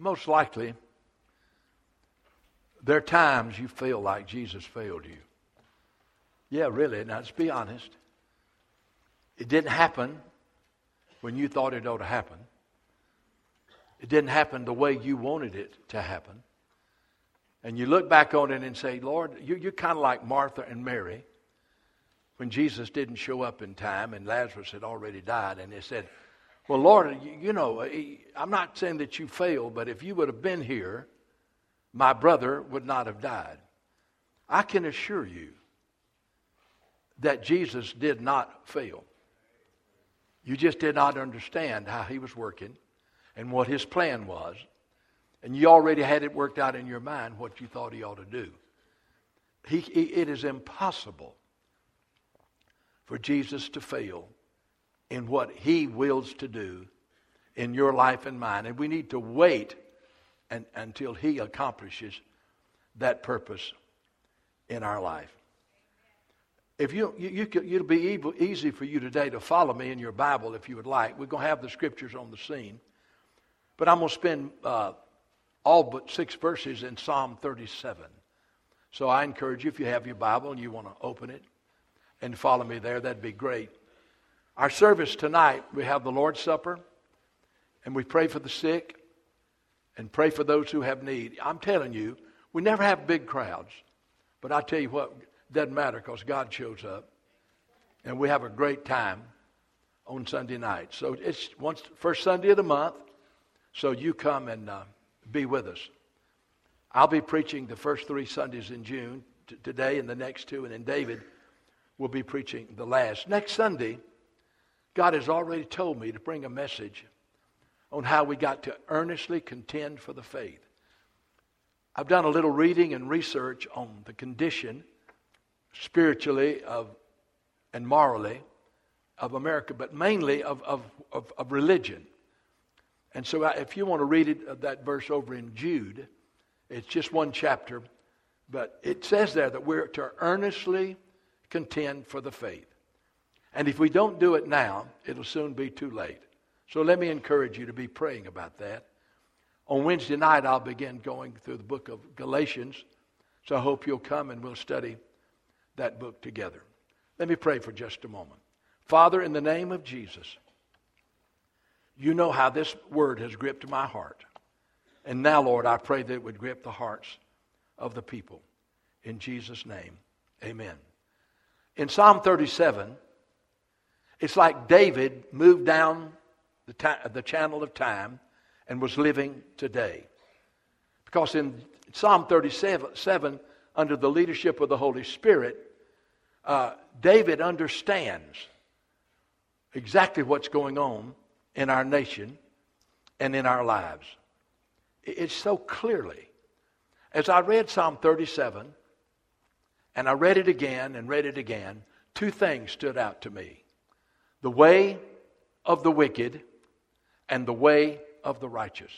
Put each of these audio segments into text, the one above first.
most likely, there are times you feel like Jesus failed you. Yeah, really. Now, let's be honest. It didn't happen when you thought it ought to happen. It didn't happen the way you wanted it to happen. And you look back on it and say, Lord, you, you're kind of like Martha and Mary when Jesus didn't show up in time and Lazarus had already died. And they said, Well, Lord, you, know, eh, I'm not saying that you failed, but if you would have been here, my brother would not have died. I can assure you that Jesus did not fail. You just did not understand how he was working and what his plan was. And you already had it worked out in your mind what you thought he ought to do. He, it is impossible for Jesus to fail in what he wills to do in your life and mine. And we need to wait and, until he accomplishes that purpose in our life. If you, you, you could, it'll be easy for you today to follow me in your Bible if you would like. We're going to have the scriptures on the scene. But I'm going to spend uh, all but six verses in Psalm 37. So I encourage you, if you have your Bible and you want to open it and follow me there, that'd be great. Our service tonight, we have the Lord's Supper, and we pray for the sick and pray for those who have need. I'm telling you, we never have big crowds. But I tell you what, doesn't matter because God shows up. And we have a great time on Sunday night. So it's once first Sunday of the month. So you come and uh, be with us. I'll be preaching the first three Sundays in June, t- today and the next two, and then David will be preaching the last. Next Sunday, God has already told me to bring a message on how we got to earnestly contend for the faith. I've done a little reading and research on the condition spiritually of, and morally of America, but mainly of, of, of, of religion. And so, if you want to read it, uh, that verse over in Jude, it's just one chapter, but it says there that we're to earnestly contend for the faith. And if we don't do it now, it'll soon be too late. So let me encourage you to be praying about that. On Wednesday night, I'll begin going through the book of Galatians. So I hope you'll come and we'll study that book together. Let me pray for just a moment. Father, in the name of Jesus, you know how this word has gripped my heart. And now, Lord, I pray that it would grip the hearts of the people. In Jesus' name, amen. In Psalm 37, it's like David moved down the, ta- the channel of time and was living today. Because in Psalm 37, under the leadership of the Holy Spirit, uh, David understands exactly what's going on in our nation and in our lives. It's so clearly. As I read Psalm 37, and I read it again and read it again, two things stood out to me the way of the wicked and the way of the righteous.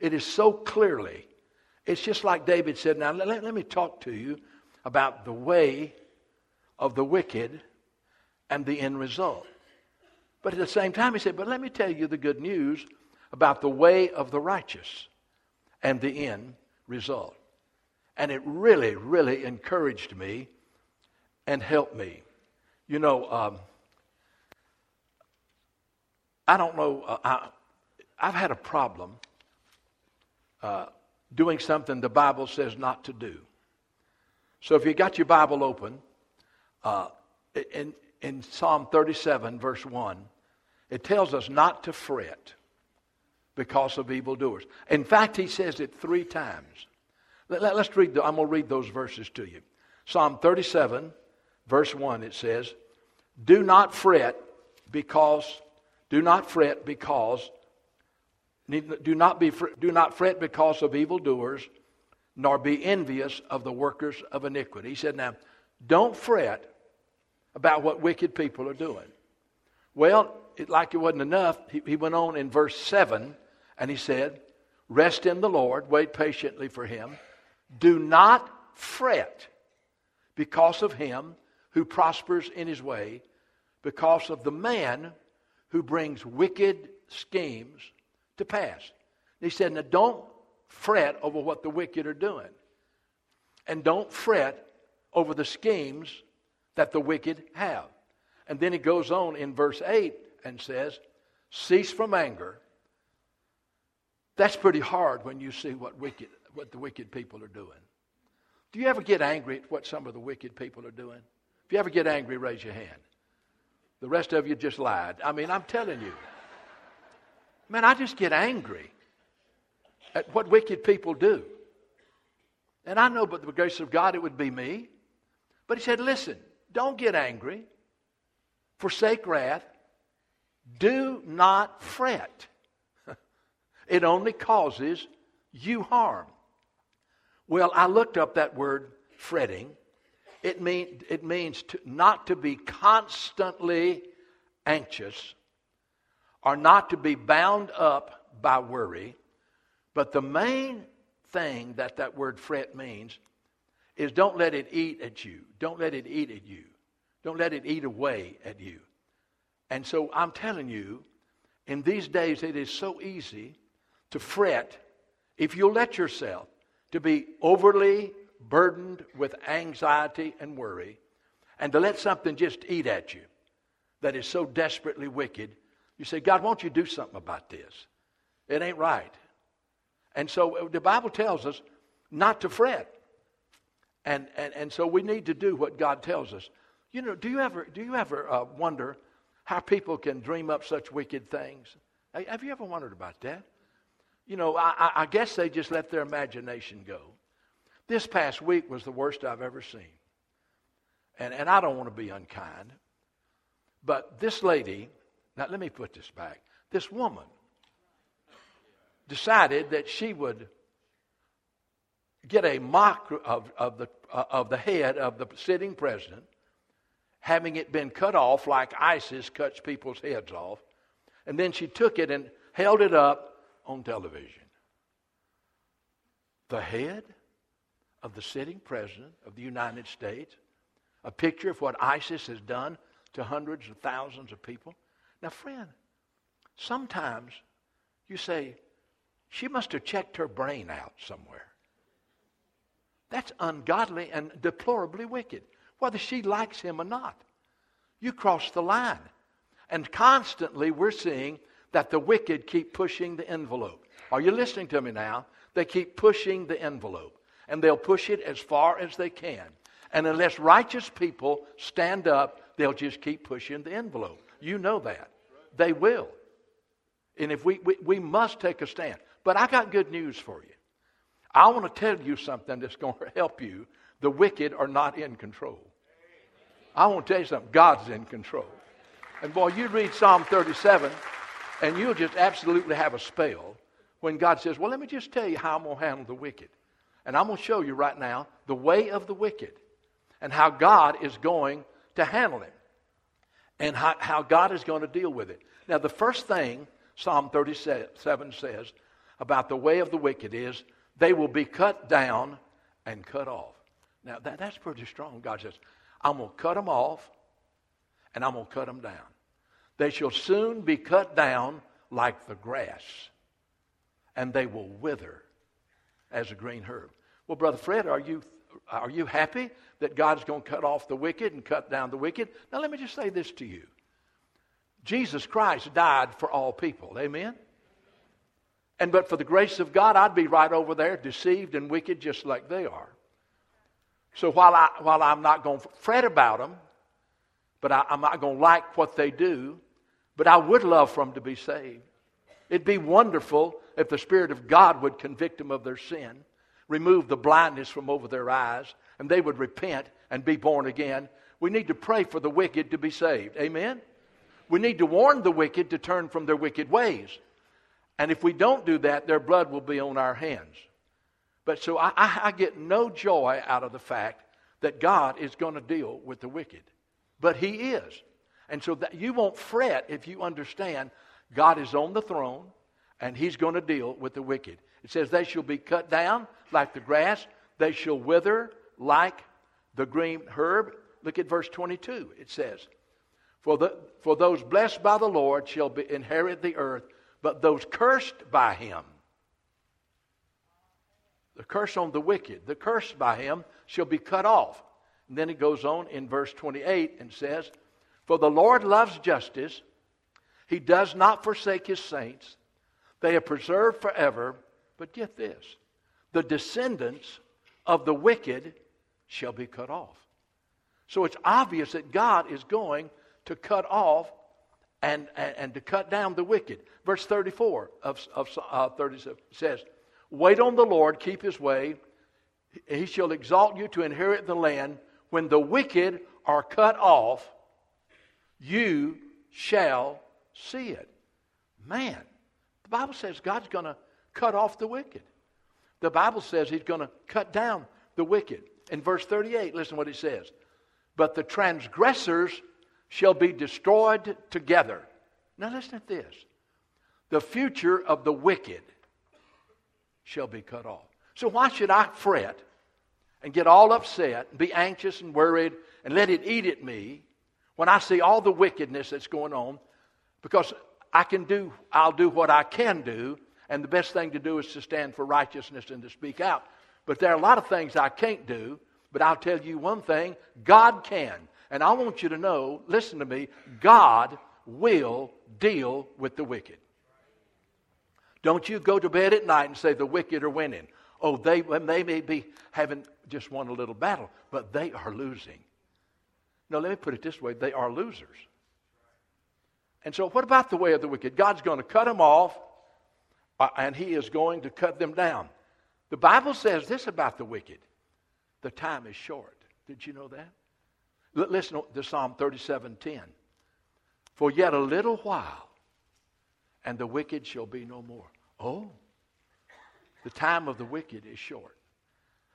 It is so clearly, it's just like David said. Now, let, let me talk to you about the way of the wicked and the end result. But at the same time, he said, But let me tell you the good news about the way of the righteous and the end result. And it really, really encouraged me and helped me. You know, um, I don't know, uh, I, have had a problem uh, doing something the Bible says not to do. So if you got your Bible open, uh, in, in Psalm 37, verse 1, it tells us not to fret because of evildoers. In fact, he says it three times. Let, us let, read, the, I'm going to read those verses to you. Psalm 37, verse 1, it says, Do not fret because, do not fret because, do not, be, do not fret because of evildoers, nor be envious of the workers of iniquity. He said, Now, don't fret about what wicked people are doing. Well, it, like it wasn't enough, he, he went on in verse 7 and he said, Rest in the Lord, wait patiently for him. Do not fret because of him who prospers in his way, because of the man who brings wicked schemes to pass. He said, Now don't fret over what the wicked are doing. And don't fret over the schemes that the wicked have. And then he goes on in verse 8 and says, Cease from anger. That's pretty hard when you see what, wicked, what the wicked people are doing. Do you ever get angry at what some of the wicked people are doing? If you ever get angry, raise your hand. The rest of you just lied. I mean, I'm telling you. Man, I just get angry at what wicked people do. And I know, but the grace of God, it would be me. But he said, listen, don't get angry, forsake wrath, do not fret. it only causes you harm. Well, I looked up that word fretting. It, mean, it means to, not to be constantly anxious or not to be bound up by worry. But the main thing that that word fret means is don't let it eat at you. Don't let it eat at you. Don't let it eat away at you. And so I'm telling you, in these days, it is so easy to fret if you'll let yourself to be overly burdened with anxiety and worry and to let something just eat at you that is so desperately wicked. You say, God, won't you do something about this? It ain't right. And so uh, the Bible tells us not to fret. And, and, and so we need to do what God tells us. You know, do you ever, do you ever uh, wonder how people can dream up such wicked things? Have you ever wondered about that? You know, I, I guess they just let their imagination go. This past week was the worst I've ever seen. And, and I don't want to be unkind, but this lady, now let me put this back. This woman decided that she would get a mock of, of, the, uh, of the head of the sitting president, having it been cut off like ISIS cuts people's heads off. And then she took it and held it up on television. The head of the sitting president of the United States, a picture of what ISIS has done to hundreds of thousands of people. Now, friend, sometimes you say, she must have checked her brain out somewhere. That's ungodly and deplorably wicked, whether she likes him or not. You cross the line. And constantly we're seeing that the wicked keep pushing the envelope. Are you listening to me now? They keep pushing the envelope. And they'll push it as far as they can. And unless righteous people stand up, they'll just keep pushing the envelope. You know that. They will. And if we, we, we must take a stand. But I got good news for you. I want to tell you something that's going to help you. The wicked are not in control. I want to tell you something. God's in control. And boy, you read Psalm 37, and you'll just absolutely have a spell when God says, Well, let me just tell you how I'm going to handle the wicked. And I'm going to show you right now the way of the wicked and how God is going to handle it and how, how God is going to deal with it. Now, the first thing Psalm 37 says about the way of the wicked is they will be cut down and cut off. Now, that, that's pretty strong. God says, I'm going to cut them off and I'm going to cut them down. They shall soon be cut down like the grass, and they will wither as a green herb. Well, Brother Fred, are you, are you happy that God's going to cut off the wicked and cut down the wicked? Now, let me just say this to you Jesus Christ died for all people. Amen? And but for the grace of God, I'd be right over there, deceived and wicked just like they are. So while, I, while I'm not going to fret about them, but I, I'm not going to like what they do, but I would love for them to be saved. It'd be wonderful if the Spirit of God would convict them of their sin, remove the blindness from over their eyes, and they would repent and be born again. We need to pray for the wicked to be saved. Amen? We need to warn the wicked to turn from their wicked ways. And if we don't do that, their blood will be on our hands. But so I, I, I get no joy out of the fact that God is going to deal with the wicked. But He is. And so that you won't fret if you understand God is on the throne and He's going to deal with the wicked. It says, They shall be cut down like the grass, they shall wither like the green herb. Look at verse 22. It says, For, the, for those blessed by the Lord shall be, inherit the earth but those cursed by him the curse on the wicked, the curse by him shall be cut off. And then it goes on in verse 28 and says, For the Lord loves justice, he does not forsake his saints. They are preserved forever. But get this the descendants of the wicked shall be cut off. So it's obvious that God is going to cut off and, and, and to cut down the wicked. Verse 34 of, of uh, 37 says, Wait on the Lord, keep his way. He shall exalt you to inherit the land. When the wicked are cut off, you shall see it. Man, Bible says God's going to cut off the wicked. The Bible says He's going to cut down the wicked. In verse 38, listen what it says. But the transgressors shall be destroyed together. Now listen to this. The future of the wicked shall be cut off. So why should I fret and get all upset and be anxious and worried and let it eat at me when I see all the wickedness that's going on? Because I can do, I'll do what I can do, and the best thing to do is to stand for righteousness and to speak out. But there are a lot of things I can't do, but I'll tell you one thing God can. And I want you to know, listen to me, God will deal with the wicked. Don't you go to bed at night and say the wicked are winning. Oh, they, they may be having just won a little battle, but they are losing. No, let me put it this way they are losers. And so, what about the way of the wicked? God's going to cut them off, uh, and He is going to cut them down. The Bible says this about the wicked the time is short. Did you know that? L- listen to Psalm 37:10. For yet a little while, and the wicked shall be no more. Oh, the time of the wicked is short.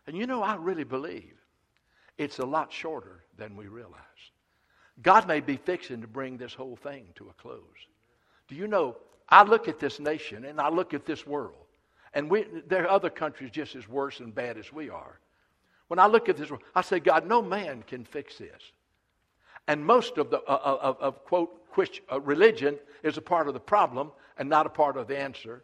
And you know, I really believe it's a lot shorter than we realize. God may be fixing to bring this whole thing to a close. Do you know, I look at this nation and I look at this world, and we, there are other countries just as worse and bad as we are. When I look at this world, I say, God, no man can fix this. And most of the uh, uh of, of, quote uh, religion is a part of the problem and not a part of the answer.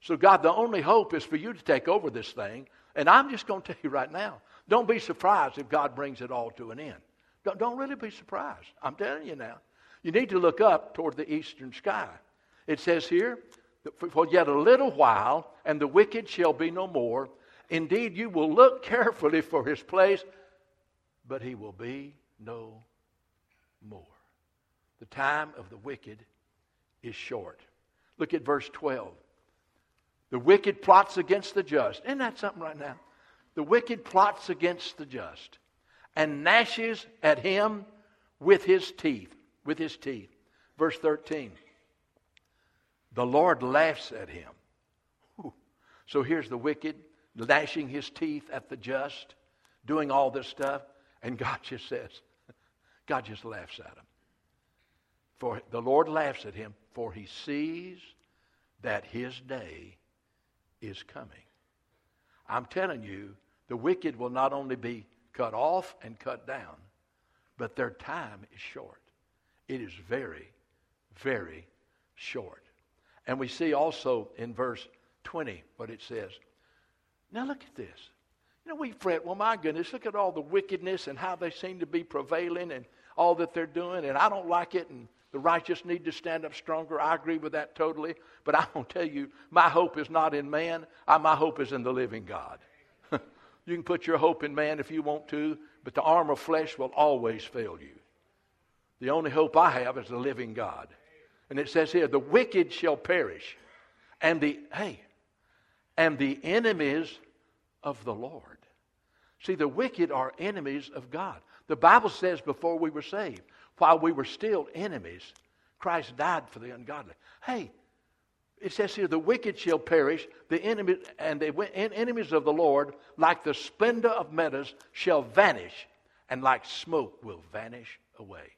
So God, the only hope is for you to take over this thing. And I'm just going to tell you right now, don't be surprised if God brings it all to an end. Don't, don't really be surprised. I'm telling you now. You need to look up toward the eastern sky. It says here, for yet a little while, and the wicked shall be no more. Indeed, you will look carefully for his place, but he will be no more. The time of the wicked is short. Look at verse 12. The wicked plots against the just. Isn't that something right now? The wicked plots against the just and gnashes at him with his teeth. With his teeth. Verse 13. The Lord laughs at him. So here's the wicked gnashing his teeth at the just, doing all this stuff, and God just says, God just laughs at him. For the Lord laughs at him, for he sees that his day is coming. I'm telling you, the wicked will not only be cut off and cut down, but their time is short. It is very, very short. And we see also in verse 20 what it says. Now look at this. You know, we fret, well, my goodness, look at all the wickedness and how they seem to be prevailing and all that they're doing, and I don't like it, and the righteous need to stand up stronger. I agree with that totally. But I will tell you, my hope is not in man. My hope is in the living God. You can put your hope in man if you want to, but the arm of flesh will always fail you. The only hope I have is the living God. And it says here, the wicked shall perish, and the, hey, and the enemies of the Lord. See, the wicked are enemies of God. The Bible says before we were saved, while we were still enemies, Christ died for the ungodly. Hey, it says here, the wicked shall perish, the enemy and the enemies of the Lord, like the splendor of meadows, shall vanish, and like smoke will vanish away.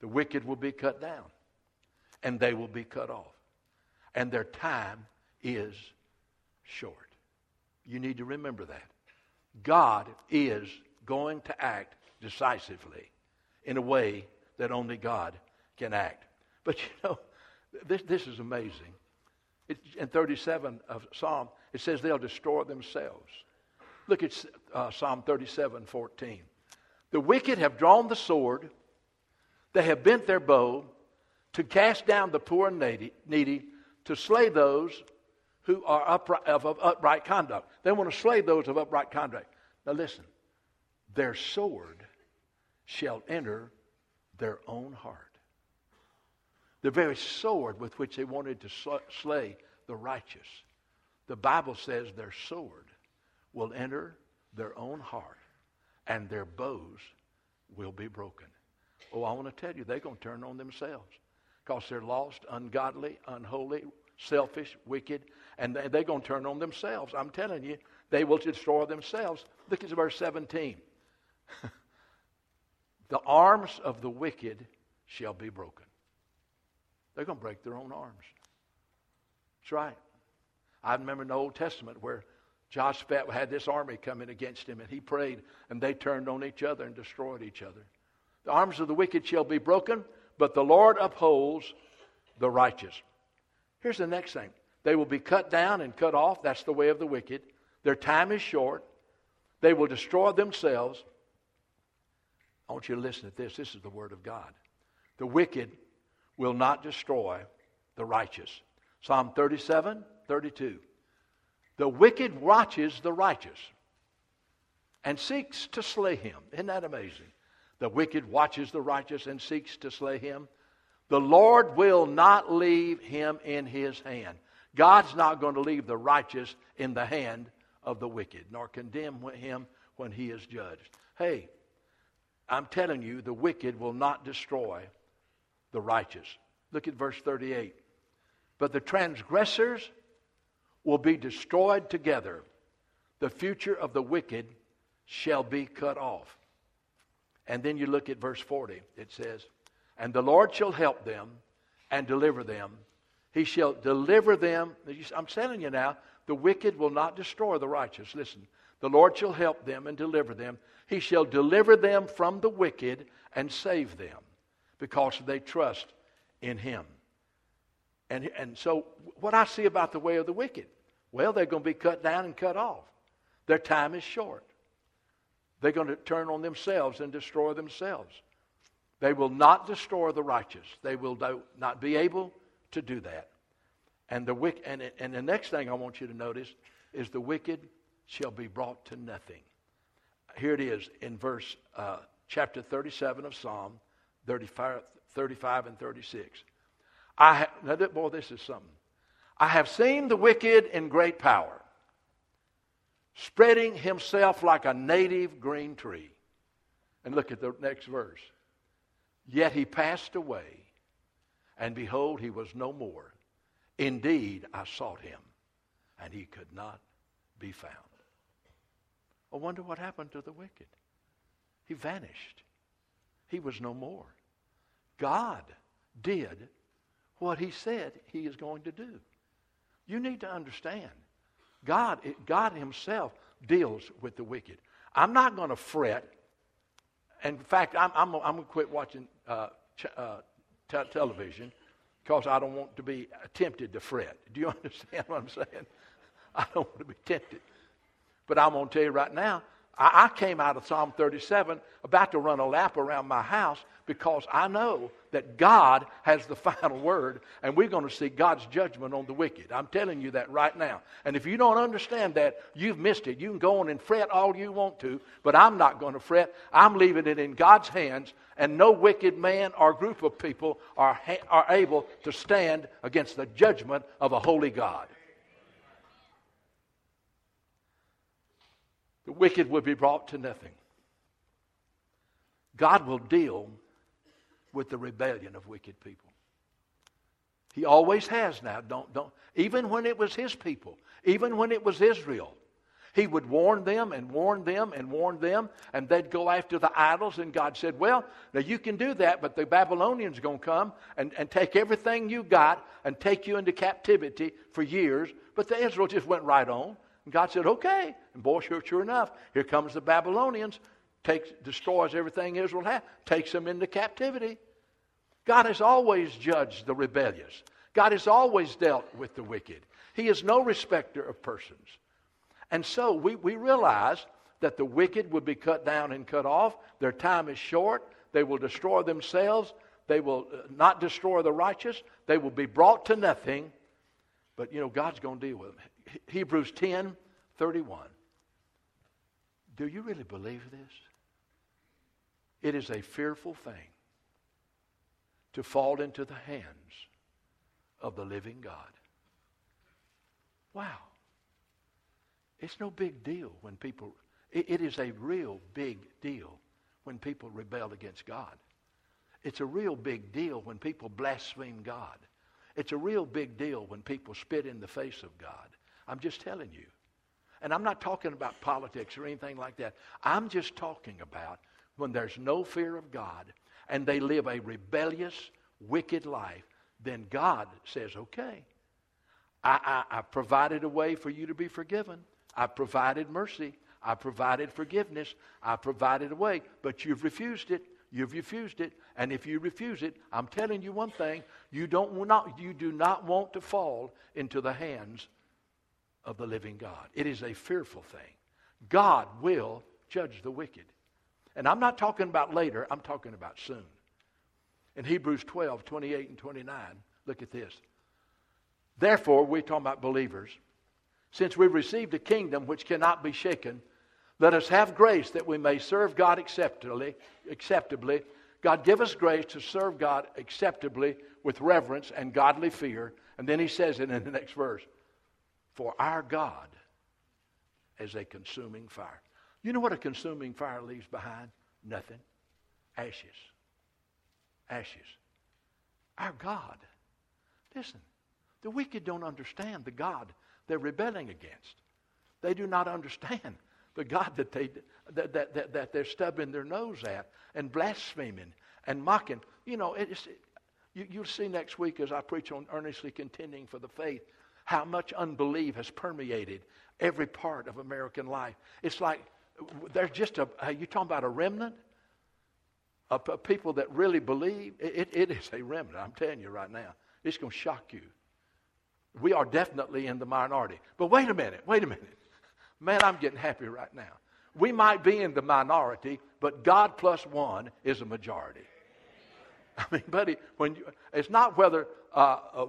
The wicked will be cut down, and they will be cut off, and their time is short. You need to remember that. God is going to act decisively in a way that only God can act. But you know, this, this is amazing. In 37 of Psalm, It says they'll destroy themselves. Look at uh, Psalm 37 14. The wicked have drawn the sword, they have bent their bow to cast down the poor and needy, to slay those who are upright, of, of upright conduct. They want to slay those of upright conduct. Now listen, their sword shall enter their own heart. The very sword with which they wanted to slay the righteous. The Bible says their sword will enter their own heart and their bows will be broken. Oh, I want to tell you, they're going to turn on themselves because they're lost, ungodly, unholy, selfish, wicked, and they're going to turn on themselves. I'm telling you, they will destroy themselves. Look at verse 17. the arms of the wicked shall be broken. They're going to break their own arms. That's right. I remember in the Old Testament where Joshua had this army coming against him, and he prayed, and they turned on each other and destroyed each other. The arms of the wicked shall be broken, but the Lord upholds the righteous. Here's the next thing they will be cut down and cut off. That's the way of the wicked. Their time is short. They will destroy themselves. I want you to listen to this. This is the Word of God. The wicked will not destroy the righteous. Psalm 37, 32. The wicked watches the righteous and seeks to slay him. Isn't that amazing? The wicked watches the righteous and seeks to slay him. The Lord will not leave him in his hand. God's not going to leave the righteous in the hand of the wicked, nor condemn him when he is judged. Hey, I'm telling you, the wicked will not destroy the righteous. Look at verse 38. But the transgressors will be destroyed together. The future of the wicked shall be cut off. And then you look at verse 40. It says, And the Lord shall help them and deliver them. He shall deliver them. I'm telling you now, the wicked will not destroy the righteous. Listen, the Lord shall help them and deliver them. He shall deliver them from the wicked and save them because they trust in Him. And, and so, what I see about the way of the wicked, well, they're going to be cut down and cut off. Their time is short. They're going to turn on themselves and destroy themselves. They will not destroy the righteous. They will not be able to do that. And the, wick, and, and the next thing I want you to notice is the wicked shall be brought to nothing. Here it is in verse uh, chapter 37 of Psalm 35, 35 and 36. I now, boy, this is something. I have seen the wicked in great power, spreading himself like a native green tree. And look at the next verse. Yet he passed away, and behold, he was no more. Indeed, I sought him, and he could not be found. I wonder what happened to the wicked. He vanished. He was no more. God did what he said he is going to do. You need to understand. God, God himself deals with the wicked. I'm not going to fret. In fact, I'm, I'm, I'm going to quit watching uh, ch- uh, te- television because I don't want to be tempted to fret. Do you understand what I'm saying? I don't want to be tempted. But I'm going to tell you right now, I, came out of Psalm 37 about to run a lap around my house because I know that God has the final word and we're going to see God's judgment on the wicked. I'm telling you that right now. And if you don't understand that, you've missed it. You can go on and fret all you want to, but I'm not going to fret. I'm leaving it in God's hands, and no wicked man or group of people are, ha- are able to stand against the judgment of a holy God. The wicked will be brought to nothing. God will deal with the rebellion of wicked people. He always has now. Don't, don't. Even when it was his people, even when it was Israel, he would warn them and warn them and warn them, and they'd go after the idols. And God said, Well, now you can do that, but the Babylonians are going to come and, and take everything you got and take you into captivity for years. But the Israel just went right on. And God said, Okay. And boy, sure, sure enough, here comes the Babylonians, takes, destroys everything Israel had, takes them into captivity. God has always judged the rebellious. God has always dealt with the wicked. He is no respecter of persons. And so we, we realize that the wicked will be cut down and cut off. Their time is short. They will destroy themselves. They will uh, not destroy the righteous. They will be brought to nothing. But, you know, God's going to deal with them. Hebrews 10 31. Do you really believe this? It is a fearful thing to fall into the hands of the living God. Wow. It's no big deal when people, it, it is a real big deal when people rebel against God. It's a real big deal when people blaspheme God. It's a real big deal when people spit in the face of God. I'm just telling you. And I'm not talking about politics or anything like that. I'm just talking about when there's no fear of God and they live a rebellious, wicked life, then God says, okay, I, I, I provided a way for you to be forgiven. I provided mercy. I provided forgiveness. I provided a way, but you've refused it. You've refused it. And if you refuse it, I'm telling you one thing, you, don't not, you do not want to fall into the hands of the living God. It is a fearful thing. God will judge the wicked. And I'm not talking about later, I'm talking about soon. In Hebrews 12, 28 and 29, look at this. Therefore, we're talking about believers. Since we've received a kingdom which cannot be shaken, let us have grace that we may serve God acceptably. acceptably. God, give us grace to serve God acceptably with reverence and godly fear. And then he says it in the next verse For our God as a consuming fire. You know what a consuming fire leaves behind? Nothing. Ashes. Ashes. Our God. Listen, the wicked don't understand the God they're rebelling against. They do not understand the God that, they, that, that, that, that they're stubbing their nose at and blaspheming and mocking. You know, you, you'll see next week as I preach on earnestly contending for the faith how much unbelief has permeated every part of American life. It's like there's just a, you talking about a remnant of, people that really believe? It, it is a remnant, I'm telling you right now. It's going to shock you. We are definitely in the minority. But wait a minute, wait a minute. Man, I'm getting happy right now. We might be in the minority, but God plus one is a majority. I mean, buddy, when you, it's not whether uh, uh,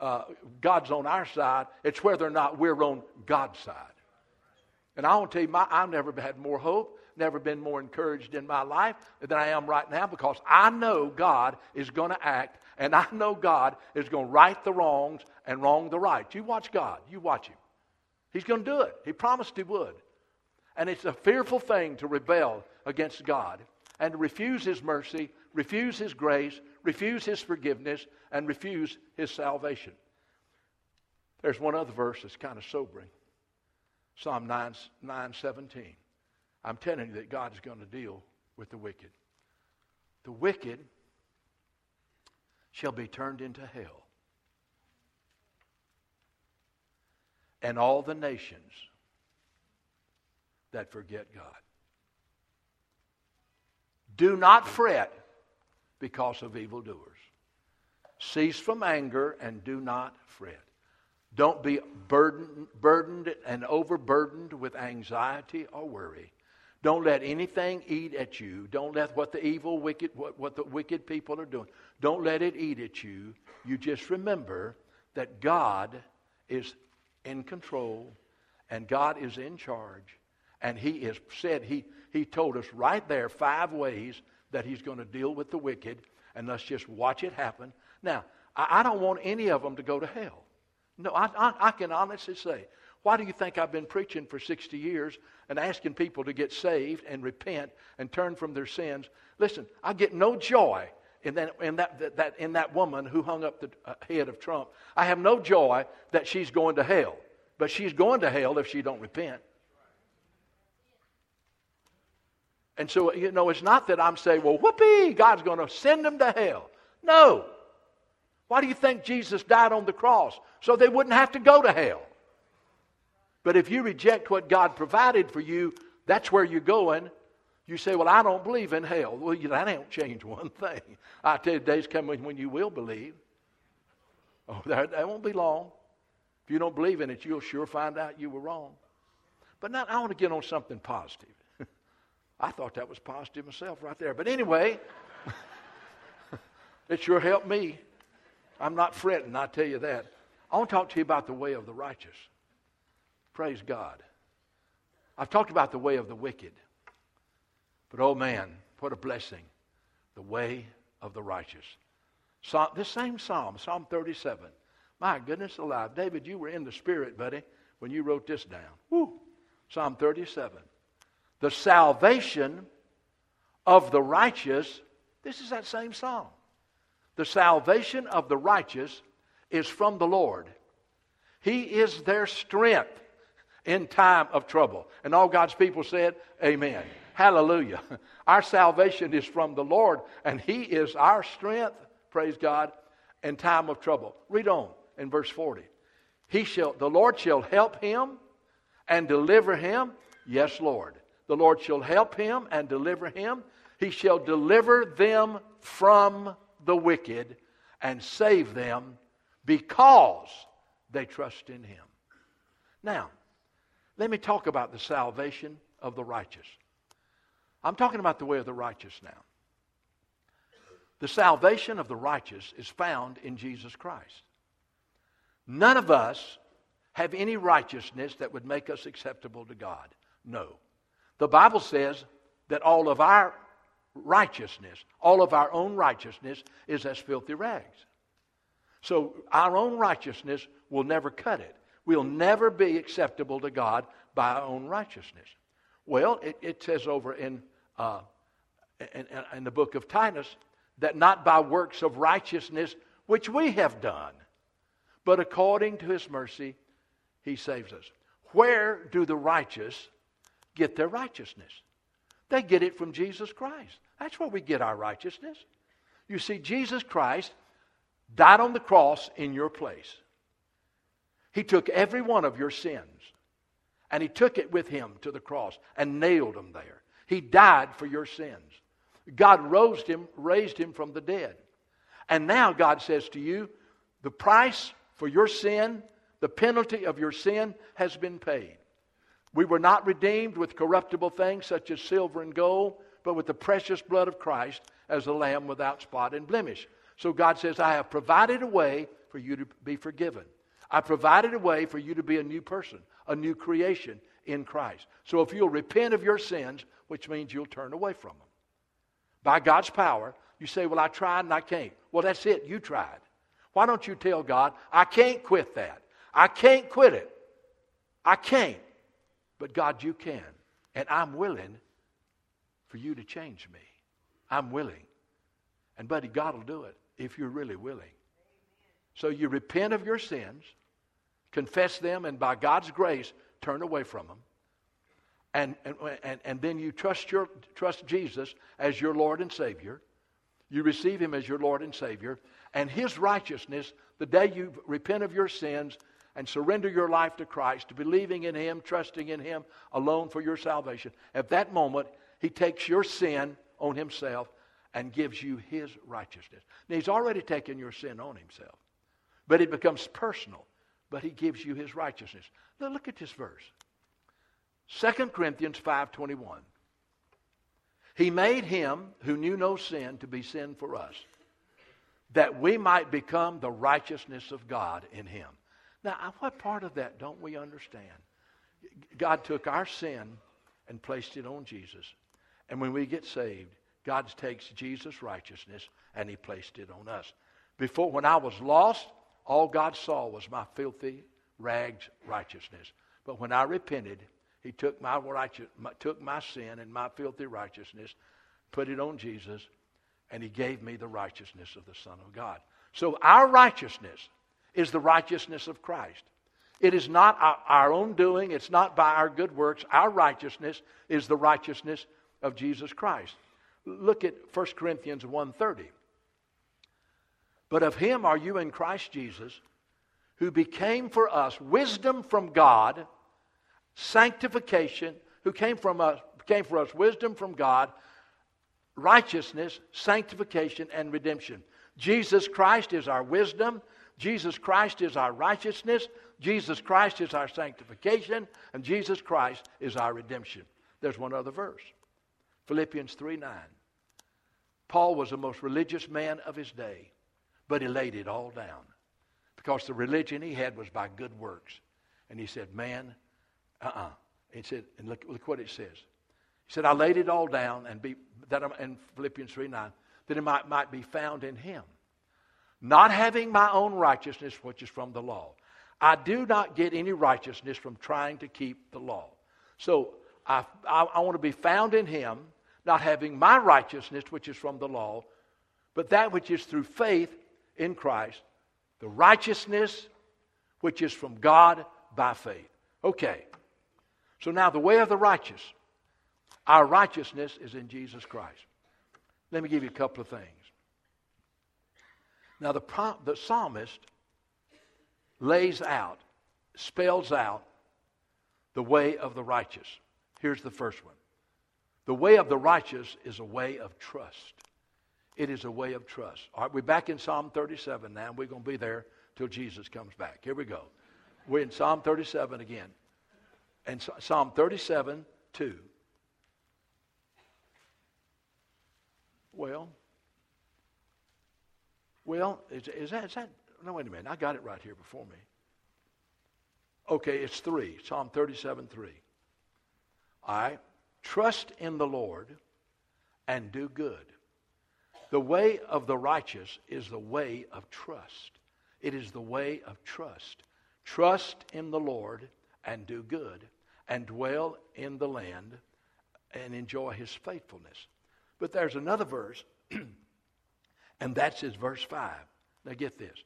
uh, God's on our side, it's whether or not we're on God's side. And I want to tell you, my, I've never had more hope, never been more encouraged in my life than I am right now because I know God is going to act and I know God is going to right the wrongs and wrong the right. You watch God. You watch Him. He's going to do it. He promised He would. And it's a fearful thing to rebel against God and to refuse His mercy, refuse His grace, refuse His forgiveness, and refuse His salvation. There's one other verse that's kind of sobering. Psalm 9, 9 17. I'm telling you that God is going to deal with the wicked. The wicked shall be turned into hell. And all the nations that forget God. Do not fret because of evildoers. Cease from anger and do not fret. Don't be burdened, burdened and overburdened with anxiety or worry. Don't let anything eat at you. Don't let what the evil, wicked, what, what the wicked people are doing. Don't let it eat at you. You just remember that God is in control and God is in charge. And He has said, He, he told us right there five ways that He's going to deal with the wicked. And let's just watch it happen. Now, I, I don't want any of them to go to hell. No, I, I, I can honestly say, why do you think I've been preaching for 60 years and asking people to get saved and repent and turn from their sins? Listen, I get no joy in that, in that, that, in that woman who hung up the uh, head of Trump. I have no joy that she's going to hell, but she's going to hell if she don't repent. And so, you know, it's not that I'm saying, well, whoopee, God's going to send them to hell. No. Why do you think Jesus died on the cross? So they wouldn't have to go to hell. But if you reject what God provided for you, that's where you're going. You say, Well, I don't believe in hell. Well, that ain't change one thing. I tell you, days coming when you will believe. Oh, that, that won't be long. If you don't believe in it, you'll sure find out you were wrong. But now I want to get on something positive. I thought that was positive myself right there. But anyway, it sure helped me. I'm not fretting, I tell you that. I want to talk to you about the way of the righteous. Praise God. I've talked about the way of the wicked. But oh man, what a blessing. The way of the righteous. Psalm, this same psalm, Psalm 37. My goodness alive. David, you were in the spirit, buddy, when you wrote this down. Woo. Psalm 37. The salvation of the righteous, this is that same song. The salvation of the righteous is from the Lord. He is their strength in time of trouble. And all God's people said, Amen. Hallelujah. Our salvation is from the Lord, and He is our strength, praise God, in time of trouble. Read on in verse 40. He shall, the Lord shall help him and deliver him. Yes, Lord. The Lord shall help him and deliver him. He shall deliver them from the wicked and save them because they trust in him. Now, let me talk about the salvation of the righteous. I'm talking about the way of the righteous now. The salvation of the righteous is found in Jesus Christ. None of us have any righteousness that would make us acceptable to God. No. The Bible says that all of our righteousness, all of our own righteousness, is as filthy rags. So our own righteousness will never cut it. We'll never be acceptable to God by our own righteousness. Well, it, it says over in, uh, in, in the book of Titus that not by works of righteousness which we have done, but according to his mercy, he saves us. Where do the righteous get their righteousness? They get it from Jesus Christ. That's where we get our righteousness. You see, Jesus Christ died on the cross in your place. He took every one of your sins and he took it with him to the cross and nailed them there. He died for your sins. God rose him, raised him from the dead. And now God says to you, the price for your sin, the penalty of your sin has been paid. We were not redeemed with corruptible things such as silver and gold, but with the precious blood of Christ as a lamb without spot and blemish. So God says, I have provided a way for you to be forgiven. I provided a way for you to be a new person, a new creation in Christ. So if you'll repent of your sins, which means you'll turn away from them, by God's power, you say, Well, I tried and I can't. Well, that's it. You tried. Why don't you tell God, I can't quit that? I can't quit it. I can't. But God, you can. And I'm willing for you to change me. I'm willing. And, buddy, God will do it if you're really willing. So you repent of your sins, confess them, and by God's grace, turn away from them. And, and, and, and then you trust, your, trust Jesus as your Lord and Savior. You receive Him as your Lord and Savior. And His righteousness, the day you repent of your sins and surrender your life to Christ, believing in Him, trusting in Him alone for your salvation, at that moment, He takes your sin on Himself and gives you His righteousness. Now, He's already taken your sin on Himself, but it becomes personal, but He gives you His righteousness. Now, look at this verse 2 Corinthians 5.21. He made Him who knew no sin to be sin for us, that we might become the righteousness of God in Him. Now, what part of that don't we understand? God took our sin and placed it on Jesus. And when we get saved, God takes Jesus' righteousness and he placed it on us. Before, when I was lost, all God saw was my filthy, rags righteousness. But when I repented, he took my, righteous, my, took my sin and my filthy righteousness, put it on Jesus, and he gave me the righteousness of the Son of God. So our righteousness is the righteousness of Christ. It is not our, own doing, it's not by our good works. Our righteousness is the righteousness of Jesus Christ. Look at 1 Corinthians 1:30. But of him are you in Christ Jesus, who became for us wisdom from God, sanctification, who came from us came for us wisdom from God, righteousness, sanctification and redemption. Jesus Christ is our wisdom, Jesus Christ is our righteousness. Jesus Christ is our sanctification, and Jesus Christ is our redemption. There's one other verse Philippians 3 9. Paul was the most religious man of his day, but he laid it all down because the religion he had was by good works. And he said, Man, uh uh-uh. uh He said, and look, look what it says. He said, I laid it all down and be that I'm, in Philippians 3 9, that it might, might be found in him. Not having my own righteousness, which is from the law. I do not get any righteousness from trying to keep the law. So I, I, I want to be found in him, not having my righteousness, which is from the law, but that which is through faith in Christ, the righteousness which is from God by faith. Okay. So now the way of the righteous. Our righteousness is in Jesus Christ. Let me give you a couple of things. Now, the, the psalmist lays out, spells out the way of the righteous. Here's the first one The way of the righteous is a way of trust. It is a way of trust. All right, we're back in Psalm 37 now. We're going to be there till Jesus comes back. Here we go. We're in Psalm 37 again. And Psalm 37, 2. Well, well, is, is, that, is that, no, wait a minute. I got it right here before me. Okay, it's 3. Psalm 37, 3. I trust in the Lord and do good. The way of the righteous is the way of trust. It is the way of trust. Trust in the Lord and do good, and dwell in the land and enjoy his faithfulness. But there's another verse, and that's his verse 5. Now get this.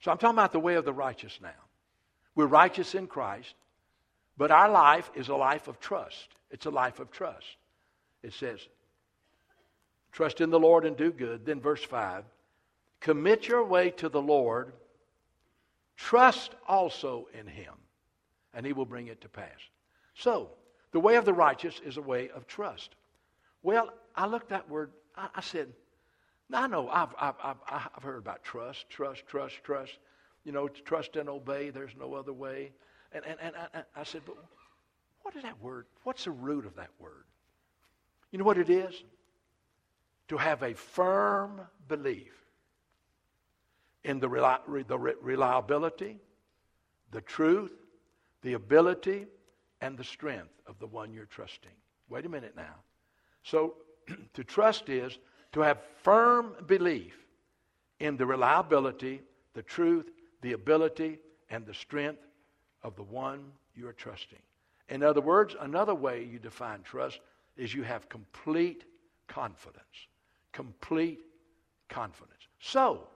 So I'm talking about the way of the righteous now. We're righteous in Christ, but our life is a life of trust. It's a life of trust. It says, Trust in the Lord and do good. Then, verse 5 Commit your way to the Lord, trust also in him, and he will bring it to pass. So, the way of the righteous is a way of trust. Well, I looked that word, I, I said, I know I've, I've, I've, I've heard about trust, trust, trust, trust. You know, trust and obey, there's no other way. And, and, and I, I said, but what is that word? What's the root of that word? You know what it is? to have a firm belief in the, the reliability, the truth, the ability, and the strength of the one you're trusting. Wait a minute now. So, to trust is to have firm belief in the reliability, the truth, the ability, and the strength of the one you are trusting. In other words, another way you define trust is you have complete confidence complete confidence. So,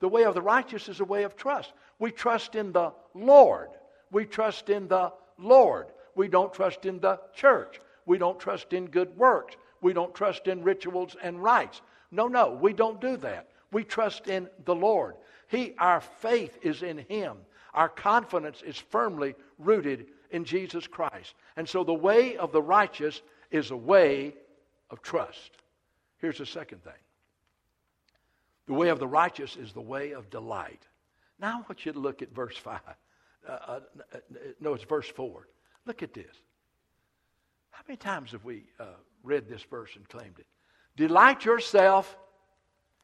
the way of the righteous is a way of trust. We trust in the Lord. We trust in the Lord. We don't trust in the church. We don't trust in good works. We don't trust in rituals and rites. No, no, we don't do that. We trust in the Lord. He, our faith is in Him. Our confidence is firmly rooted in Jesus Christ. And so the way of the righteous is a way of trust. Here's the second thing the way of the righteous is the way of delight. Now I want you to look at verse 5. Uh, uh, no, it's verse 4. Look at this. How many times have we uh, read this verse and claimed it? Delight yourself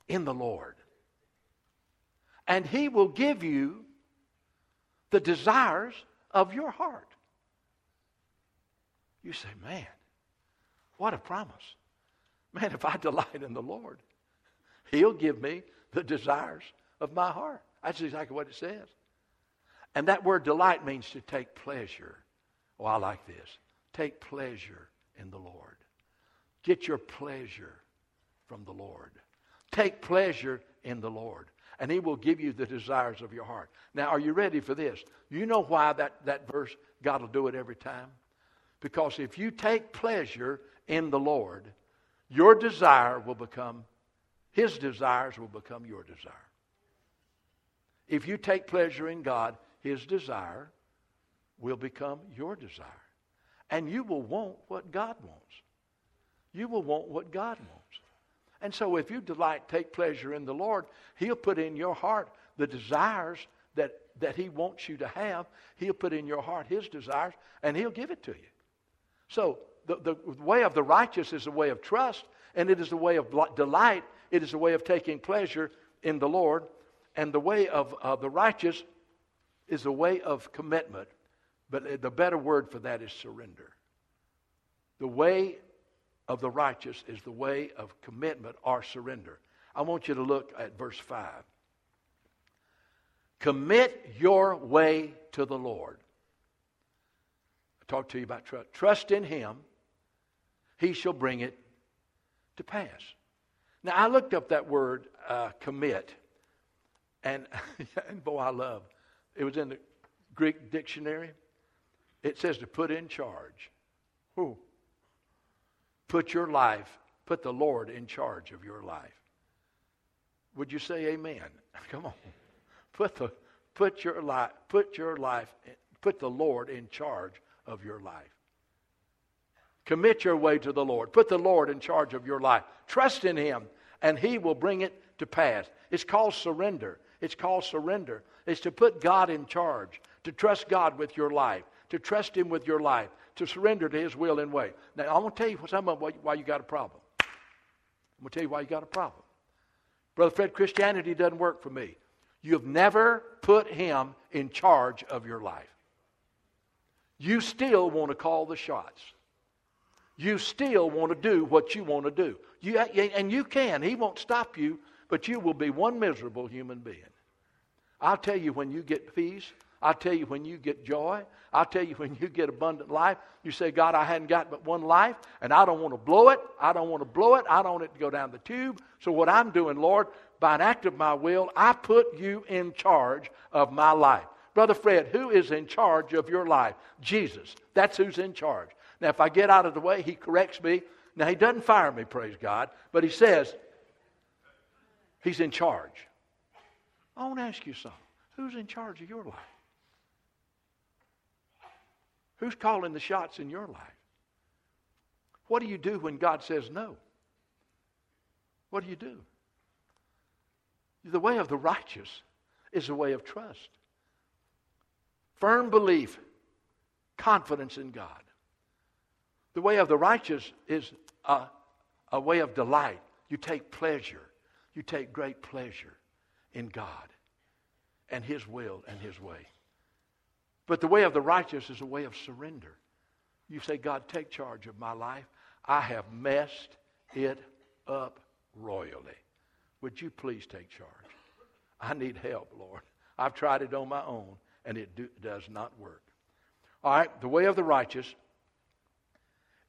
in the Lord, and He will give you the desires of your heart. You say, man, what a promise. Man, if I delight in the Lord, He'll give me the desires of my heart. That's exactly what it says. And that word delight means to take pleasure. Oh, I like this. Take pleasure in the Lord. Get your pleasure from the Lord. Take pleasure in the Lord. And He will give you the desires of your heart. Now, are you ready for this? You know why that, that verse, God will do it every time? Because if you take pleasure in the Lord, your desire will become, his desires will become your desire. If you take pleasure in God, his desire will become your desire. And you will want what God wants. You will want what God wants. And so if you delight, take pleasure in the Lord, he'll put in your heart the desires that that He wants you to have, He'll put in your heart His desires and He'll give it to you. So the, the way of the righteous is a way of trust, and it is a way of delight. It is a way of taking pleasure in the Lord. And the way of uh, the righteous is a way of commitment. But the better word for that is surrender. The way of the righteous is the way of commitment or surrender. I want you to look at verse 5. Commit your way to the Lord. I talked to you about trust. Trust in Him, He shall bring it to pass. Now, I looked up that word uh, commit, and, and boy, I love it was in the Greek dictionary. It says to put in charge. Who? Put your life, put the Lord in charge of your life. Would you say amen? Come on. Put the put your life put your life put the Lord in charge of your life. Commit your way to the Lord. Put the Lord in charge of your life. Trust in him and he will bring it to pass. It's called surrender. It's called surrender. It's to put God in charge, to trust God with your life, to trust him with your life, to surrender to his will and way. Now, I'm going to tell you some of why you got a problem. I'm going to tell you why you got a problem. Brother Fred, Christianity doesn't work for me. You've never put him in charge of your life. You still want to call the shots. You still want to do what you want to do. You, and you can. He won't stop you, but you will be one miserable human being. I'll tell you when you get peace. I'll tell you when you get joy. I'll tell you when you get abundant life. You say, God, I hadn't got but one life, and I don't want to blow it. I don't want to blow it. I don't want it to go down the tube. So, what I'm doing, Lord, by an act of my will, I put you in charge of my life. Brother Fred, who is in charge of your life? Jesus. That's who's in charge. Now, if I get out of the way, he corrects me. Now, he doesn't fire me, praise God, but he says he's in charge. I want to ask you something. Who's in charge of your life? Who's calling the shots in your life? What do you do when God says no? What do you do? The way of the righteous is a way of trust, firm belief, confidence in God. The way of the righteous is a, a way of delight. You take pleasure. You take great pleasure in God and His will and His way. But the way of the righteous is a way of surrender. You say, God, take charge of my life. I have messed it up royally. Would you please take charge? I need help, Lord. I've tried it on my own, and it do, does not work. All right, the way of the righteous,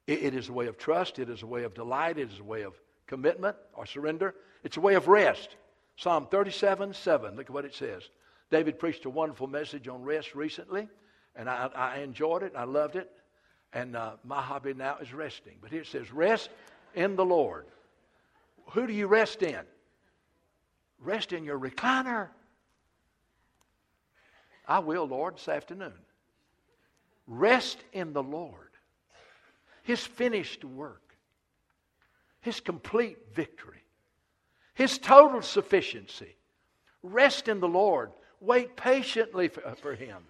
it, it is a way of trust, it is a way of delight, it is a way of commitment or surrender, it's a way of rest. Psalm 37 7, look at what it says. David preached a wonderful message on rest recently, and I, I enjoyed it, I loved it. And uh, my hobby now is resting. But here it says, Rest in the Lord. Who do you rest in? Rest in your recliner. I will, Lord, this afternoon. Rest in the Lord. His finished work, His complete victory, His total sufficiency. Rest in the Lord. Wait patiently for, for Him.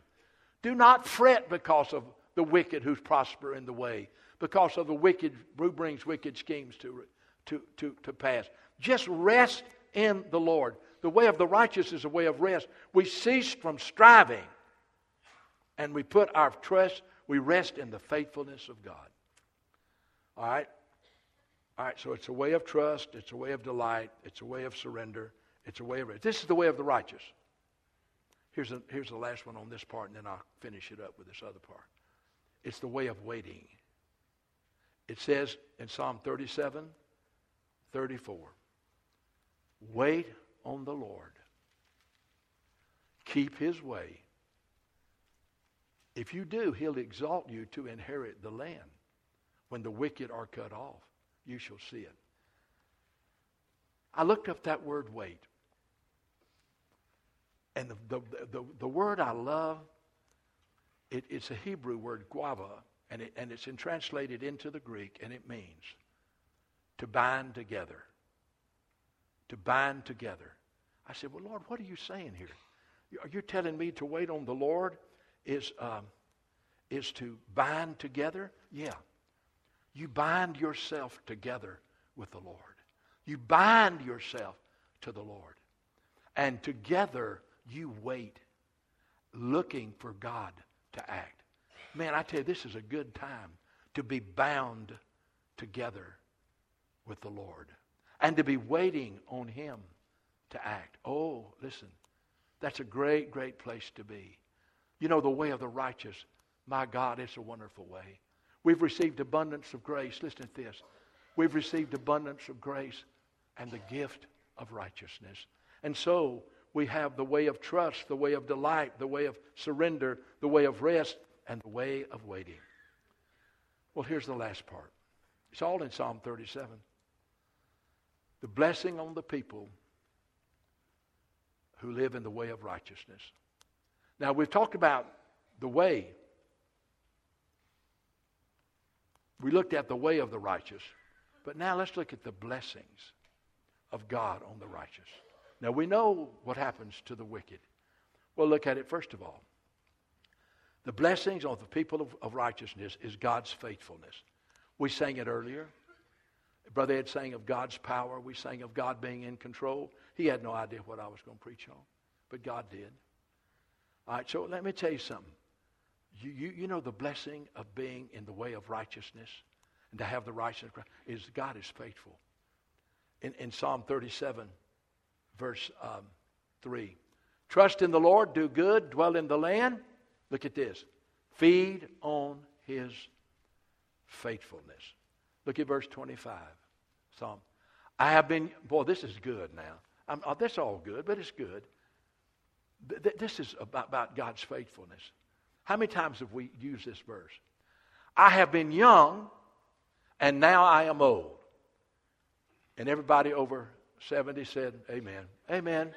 Do not fret because of the wicked who prosper in the way, because of the wicked who brings wicked schemes to, to, to, to pass. Just rest in the Lord. The way of the righteous is a way of rest. We cease from striving and we put our trust, we rest in the faithfulness of God. All right? All right, so it's a way of trust, it's a way of delight, it's a way of surrender, it's a way of rest. This is the way of the righteous. Here's, a, here's the last one on this part, and then I'll finish it up with this other part. It's the way of waiting. It says in Psalm 37, 34, Wait on the Lord. Keep his way. If you do, he'll exalt you to inherit the land. When the wicked are cut off, you shall see it. I looked up that word wait. And the, the, the, the word I love, it, it's a Hebrew word, qavah, and, it, and it's in translated into the Greek, and it means to bind together to bind together. I said, Well, Lord, what are you saying here? Are you telling me to wait on the Lord is, um, is to bind together? Yeah. You bind yourself together with the Lord. You bind yourself to the Lord. And together you wait, looking for God to act. Man, I tell you, this is a good time to be bound together with the Lord and to be waiting on Him to act. Oh, listen, that's a great, great place to be. You know, the way of the righteous, my God, it's a wonderful way. We've received abundance of grace. Listen to this. We've received abundance of grace and the gift of righteousness. And so we have the way of trust, the way of delight, the way of surrender, the way of rest, and the way of waiting. Well, here's the last part. It's all in Psalm 37. The blessing on the people who live in the way of righteousness. Now, we've talked about the way. We looked at the way of the righteous. But now let's look at the blessings of God on the righteous. Now, we know what happens to the wicked. Well, look at it first of all. The blessings on the people of, of righteousness is God's faithfulness. We sang it earlier. Brother Ed sang of God's power. We sang of God being in control. He had no idea what I was going to preach on, but God did. All right, so let me tell you something. You, you, you know the blessing of being in the way of righteousness and to have the righteousness is God is faithful. In, in Psalm 37, verse um, 3, trust in the Lord, do good, dwell in the land. Look at this. Feed on his faithfulness. Look at verse 25. Psalm. I have been, boy, this is good now. I'm, oh, that's all good, but it's good. This is about, about God's faithfulness. How many times have we used this verse? I have been young, and now I am old. And everybody over 70 said, Amen. Amen.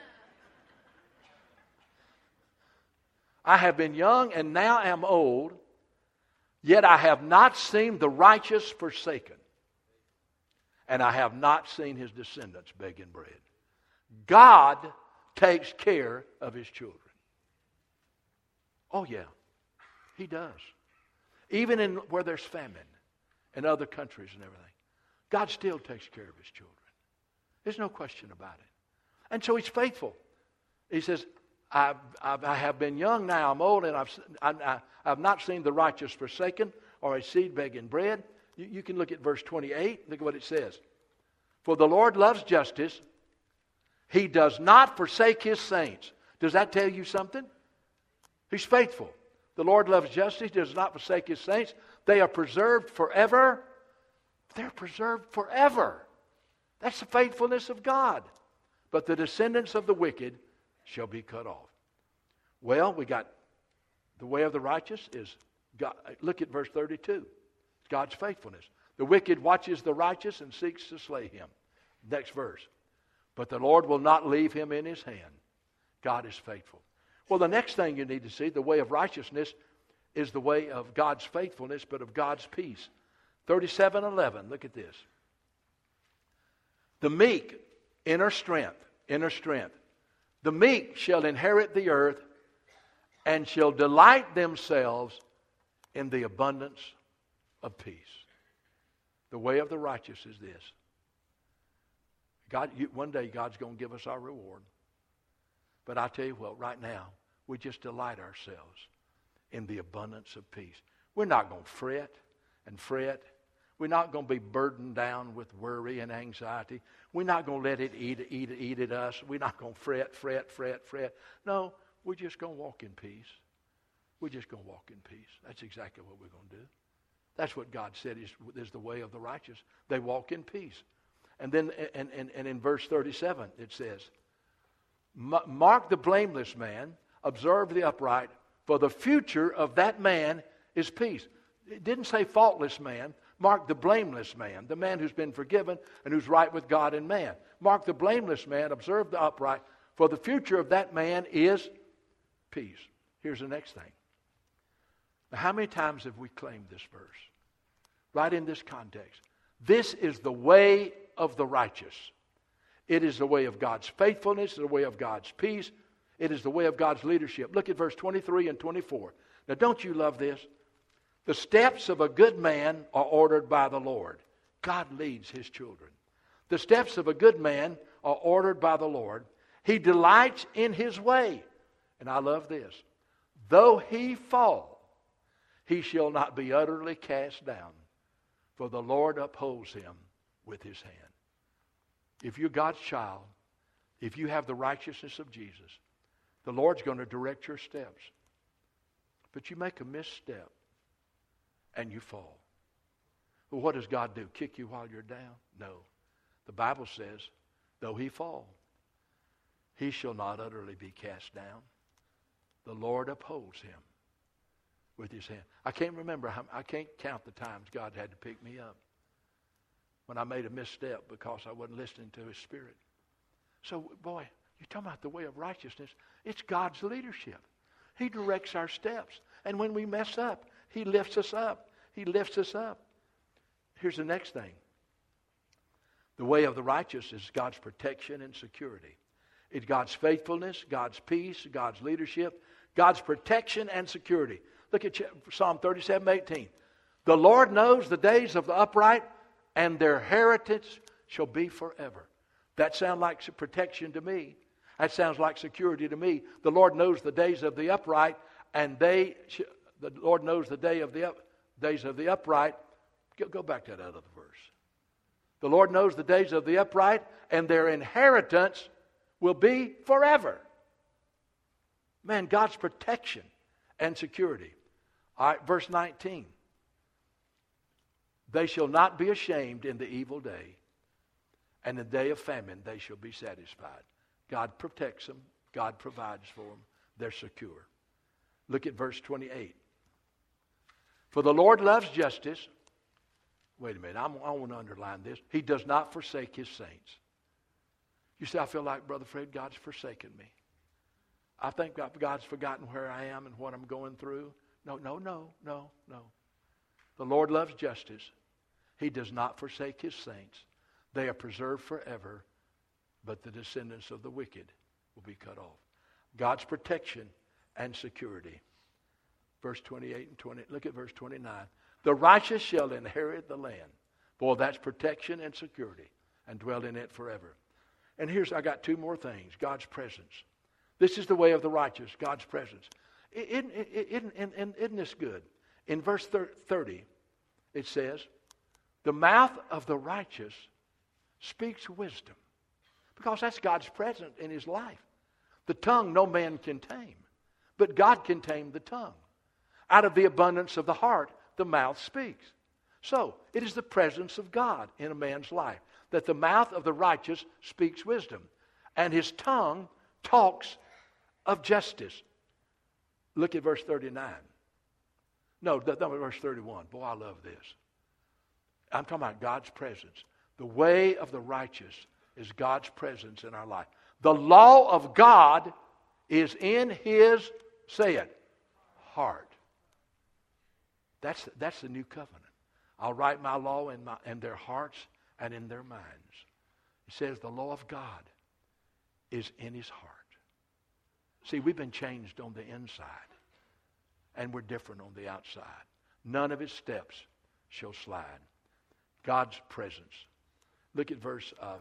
I have been young, and now am old, yet I have not seen the righteous forsaken, and I have not seen his descendants begging bread. God takes care of his children. Oh, yeah, he does. Even in where there's famine in other countries and everything, God still takes care of his children. There's no question about it. And so he's faithful. He says, I've, I've I have been young, now I'm old, and I've, I, have not seen the righteous forsaken or a seed begging bread. You, you can look at verse 28. Look at what it says. For the Lord loves justice he does not forsake his saints. Does that tell you something? He's faithful. The Lord loves justice, he does not forsake his saints. They are preserved forever. They're preserved forever. That's the faithfulness of God. But the descendants of the wicked shall be cut off. Well, we got the way of the righteous is God. Look at verse 32. It's God's faithfulness. The wicked watches the righteous and seeks to slay him. Next verse. But the Lord will not leave him in his hand. God is faithful. Well, the next thing you need to see, the way of righteousness, is the way of God's faithfulness, but of God's peace. 37:11. Look at this. The meek, inner strength, inner strength. The meek shall inherit the earth and shall delight themselves in the abundance of peace. The way of the righteous is this God, you, one day God's going to give us our reward. But I tell you what, right now, we just delight ourselves in the abundance of peace. We're not going to fret and fret. We're not going to be burdened down with worry and anxiety. We're not going to let it eat, eat, eat at us. We're not going to fret, fret, fret, fret. No, we're just going to walk in peace. We're just going to walk in peace. That's exactly what we're going to do. That's what God said is, is the way of the righteous. They walk in peace. And then and, and, and in verse 37, it says, Mark the blameless man, observe the upright, for the future of that man is peace. It didn't say faultless man. Mark the blameless man, the man who's been forgiven and who's right with God and man. Mark the blameless man, observe the upright, for the future of that man is peace. Here's the next thing. Now, how many times have we claimed this verse? Right in this context. This is the way of the righteous. It is the way of God's faithfulness, the way of God's peace. It is the way of God's leadership. Look at verse 23 and 24. Now, don't you love this? The steps of a good man are ordered by the Lord. God leads his children. The steps of a good man are ordered by the Lord. He delights in his way. And I love this. Though he fall, he shall not be utterly cast down, for the Lord upholds him with his hand. If you're God's child, if you have the righteousness of Jesus, the Lord's going to direct your steps. But you make a misstep and you fall. Well, what does God do? Kick you while you're down? No. The Bible says, though he fall, he shall not utterly be cast down. The Lord upholds him with his hand. I can't remember, how, I can't count the times God had to pick me up when I made a misstep because I wasn't listening to his spirit. So, boy, you're talking about the way of righteousness. It's God's leadership. He directs our steps. And when we mess up, He lifts us up. He lifts us up. Here's the next thing the way of the righteous is God's protection and security. It's God's faithfulness, God's peace, God's leadership, God's protection and security. Look at Psalm 37 18. The Lord knows the days of the upright, and their heritage shall be forever. That sounds like protection to me. That sounds like security to me. The Lord knows the days of the upright, and they, the Lord knows the day of the up, days of the upright. Go, go back to that other verse. The Lord knows the days of the upright, and their inheritance will be forever. Man, God's protection and security. All right, verse 19. They shall not be ashamed in the evil day, and the day of famine they shall be satisfied. God protects them, God provides for them, they're secure. Look at verse 28. For the Lord loves justice. Wait a minute, I'm, i want to underline this. He does not forsake his saints. You say, I feel like, Brother Fred, God's forsaken me. I think God's forgotten where I am and what I'm going through. No, no, no, no, no. The Lord loves justice. He does not forsake his saints. They are preserved forever, but the descendants of the wicked will be cut off. God's protection and security. Verse 28 and 20. Look at verse 29. The righteous shall inherit the land. Boy, that's protection and security and dwell in it forever. And here's, I got two more things God's presence. This is the way of the righteous, God's presence. Isn't, isn't, isn't, isn't this good? In verse 30, it says, The mouth of the righteous speaks wisdom. Because that's God's presence in his life. The tongue no man can tame, but God can tame the tongue. Out of the abundance of the heart, the mouth speaks. So, it is the presence of God in a man's life that the mouth of the righteous speaks wisdom, and his tongue talks of justice. Look at verse 39. No, no, verse 31. Boy, I love this. I'm talking about God's presence. The way of the righteous is God's presence in our life. The law of God is in his, say it, heart. That's, that's the new covenant. I'll write my law in, my, in their hearts and in their minds. He says the law of God is in his heart. See, we've been changed on the inside, and we're different on the outside. None of his steps shall slide. God's presence. Look at verse um,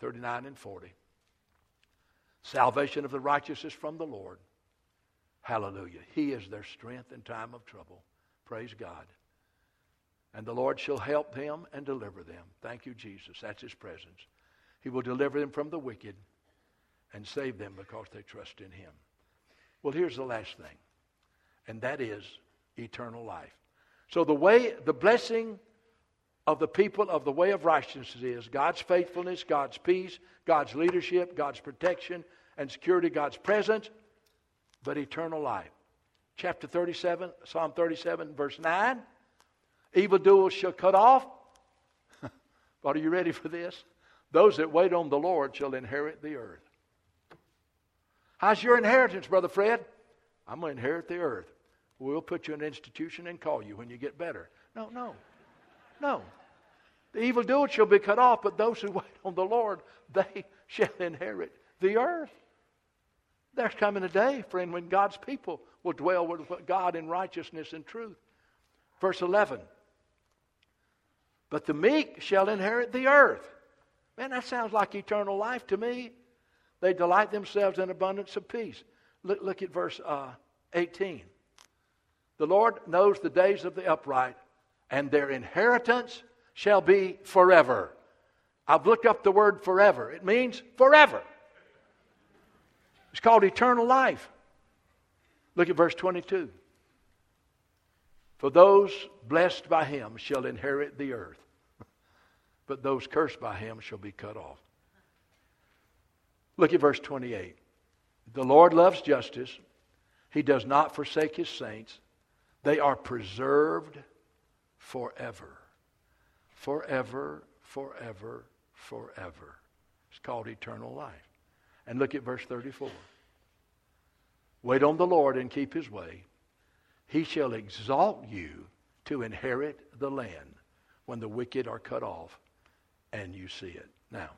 39 and 40. Salvation of the righteous is from the Lord. Hallelujah. He is their strength in time of trouble. Praise God. And the Lord shall help them and deliver them. Thank you, Jesus. That's his presence. He will deliver them from the wicked and save them because they trust in him. Well, here's the last thing, and that is eternal life. So the way, the blessing of the people of the way of righteousness is God's faithfulness, God's peace, God's leadership, God's protection and security, God's presence, but eternal life. Chapter 37, Psalm 37, verse 9. Evildoers shall cut off. but are you ready for this? Those that wait on the Lord shall inherit the earth. How's your inheritance, Brother Fred? I'm going to inherit the earth. We'll put you in an institution and call you when you get better. No, no. No. The evildoer shall be cut off, but those who wait on the Lord, they shall inherit the earth. There's coming a day, friend, when God's people will dwell with God in righteousness and truth. Verse 11. But the meek shall inherit the earth. Man, that sounds like eternal life to me. They delight themselves in abundance of peace. Look, look at verse uh, 18. The Lord knows the days of the upright, and their inheritance shall be forever. I've looked up the word forever. It means forever. It's called eternal life. Look at verse 22. For those blessed by him shall inherit the earth, but those cursed by him shall be cut off. Look at verse 28. The Lord loves justice. He does not forsake his saints. They are preserved forever. Forever, forever, forever. It's called eternal life. And look at verse 34. Wait on the Lord and keep his way. He shall exalt you to inherit the land when the wicked are cut off and you see it. Now,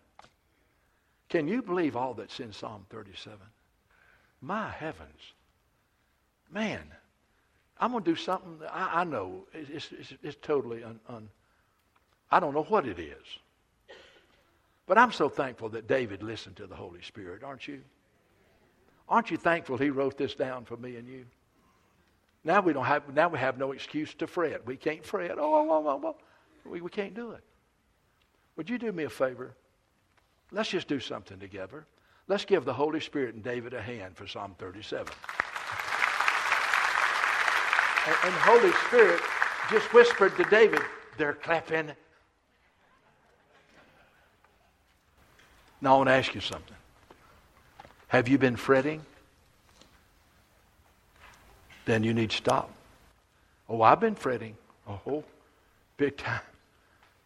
can you believe all that's in Psalm 37? My heavens. Man, I'm going to do something I, I know it's, it's, it's totally un, un, I don't know what it is. But I'm so thankful that David listened to the Holy Spirit, aren't you? Aren't you thankful he wrote this down for me and you? Now we don't have now we have no excuse to fret. We can't fret. Oh, oh, oh, oh, oh. We, we can't do it. Would you do me a favor? Let's just do something together. Let's give the Holy Spirit and David a hand for Psalm 37. And, and Holy Spirit just whispered to David, they're clapping Now, I want to ask you something. Have you been fretting? Then you need to stop. Oh, I've been fretting. Oh, big time.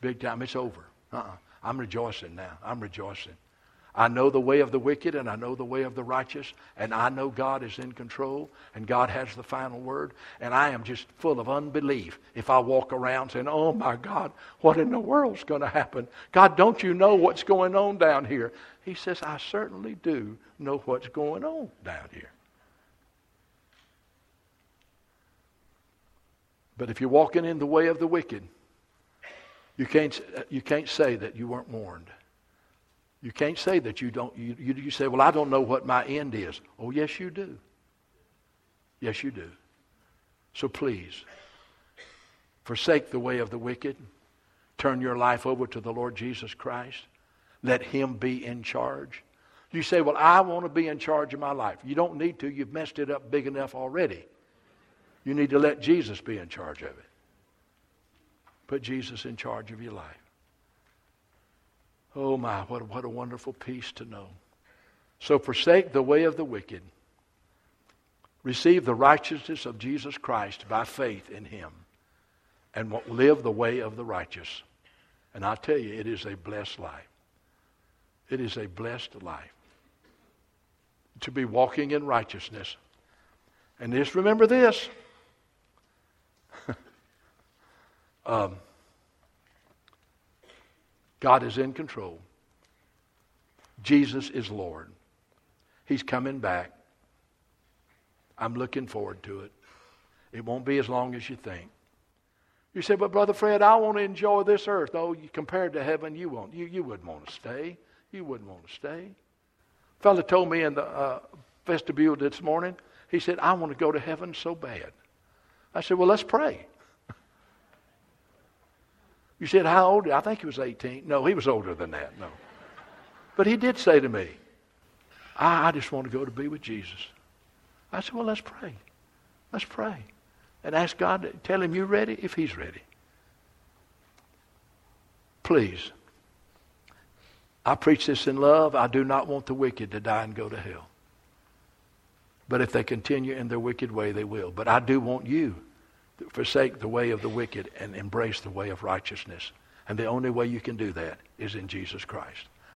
Big time. It's over. Uh-uh. I'm rejoicing now. I'm rejoicing. I know the way of the wicked and I know the way of the righteous, and I know God is in control and God has the final word. And I am just full of unbelief if I walk around saying, Oh my God, what in the world's going to happen? God, don't you know what's going on down here? He says, I certainly do know what's going on down here. But if you're walking in the way of the wicked, you can't, you can't say that you weren't warned. You can't say that you don't. You, you, say, well, I don't know what my end is. Oh, yes, you do. Yes, you do. So please, forsake the way of the wicked. Turn your life over to the Lord Jesus Christ. Let Him be in charge. You say, Well, I want to be in charge of my life. You don't need to. You've messed it up big enough already. You need to let Jesus be in charge of it. Put Jesus in charge of your life. Oh my, what, what a wonderful peace to know. So forsake the way of the wicked. Receive the righteousness of Jesus Christ by faith in him. And live the way of the righteous. And I tell you, it is a blessed life. It is a blessed life. To be walking in righteousness. And just remember this. um, God is in control. Jesus is Lord. He's coming back. I'm looking forward to it. It won't be as long as you think. You say, but Brother Fred, I want to enjoy this earth. Oh, compared to heaven, you won't. You, you wouldn't want to stay. You wouldn't want to stay. A fellow told me in the uh, vestibule this morning, he said, I want to go to heaven so bad. I said, well, let's pray. You said, How old? I think he was 18. No, he was older than that. No. But he did say to me, I, I just want to go to be with Jesus. I said, Well, let's pray. Let's pray. And ask God to tell him you're ready if he's ready. Please. I preach this in love. I do not want the wicked to die and go to hell. But if they continue in their wicked way, they will. But I do want you forsake the way of the wicked and embrace the way of righteousness. And the only way you can do that is in Jesus Christ.